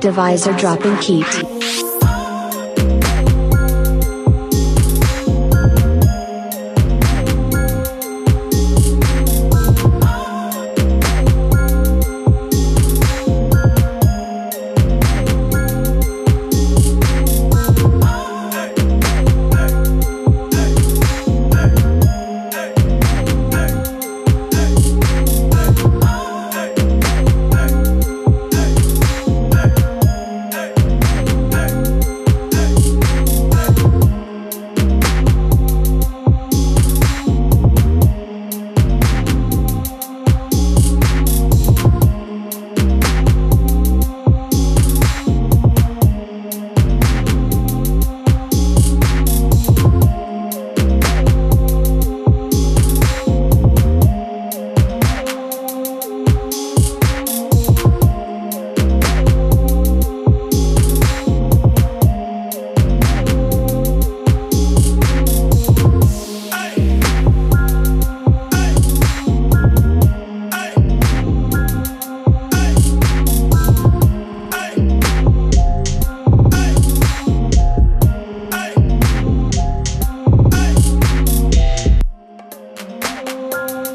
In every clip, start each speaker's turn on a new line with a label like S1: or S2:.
S1: Divisor dropping heat.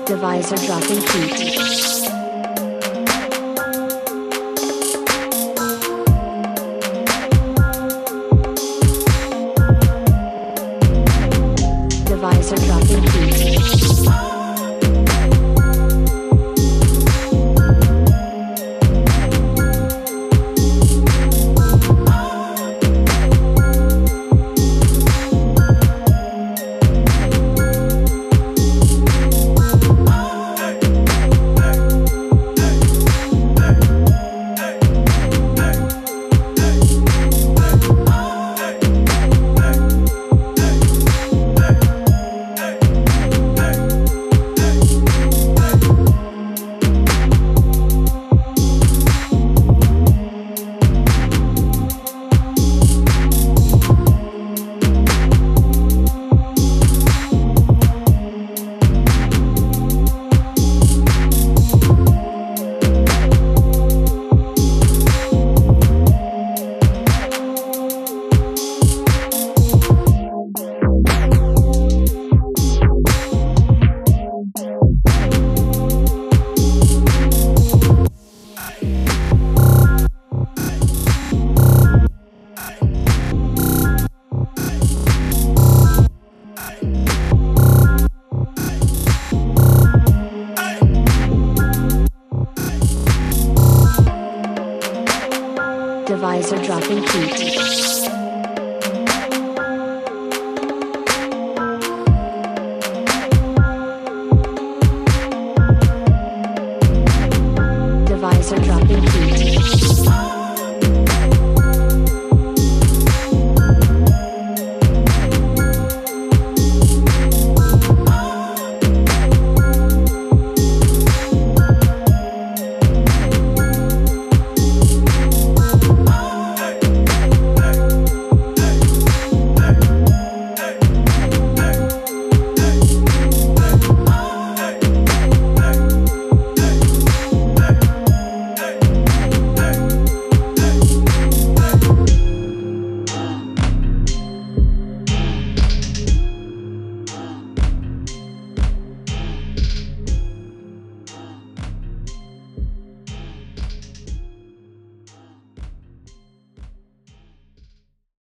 S1: Divisor dropping heat. Divisor dropping heat.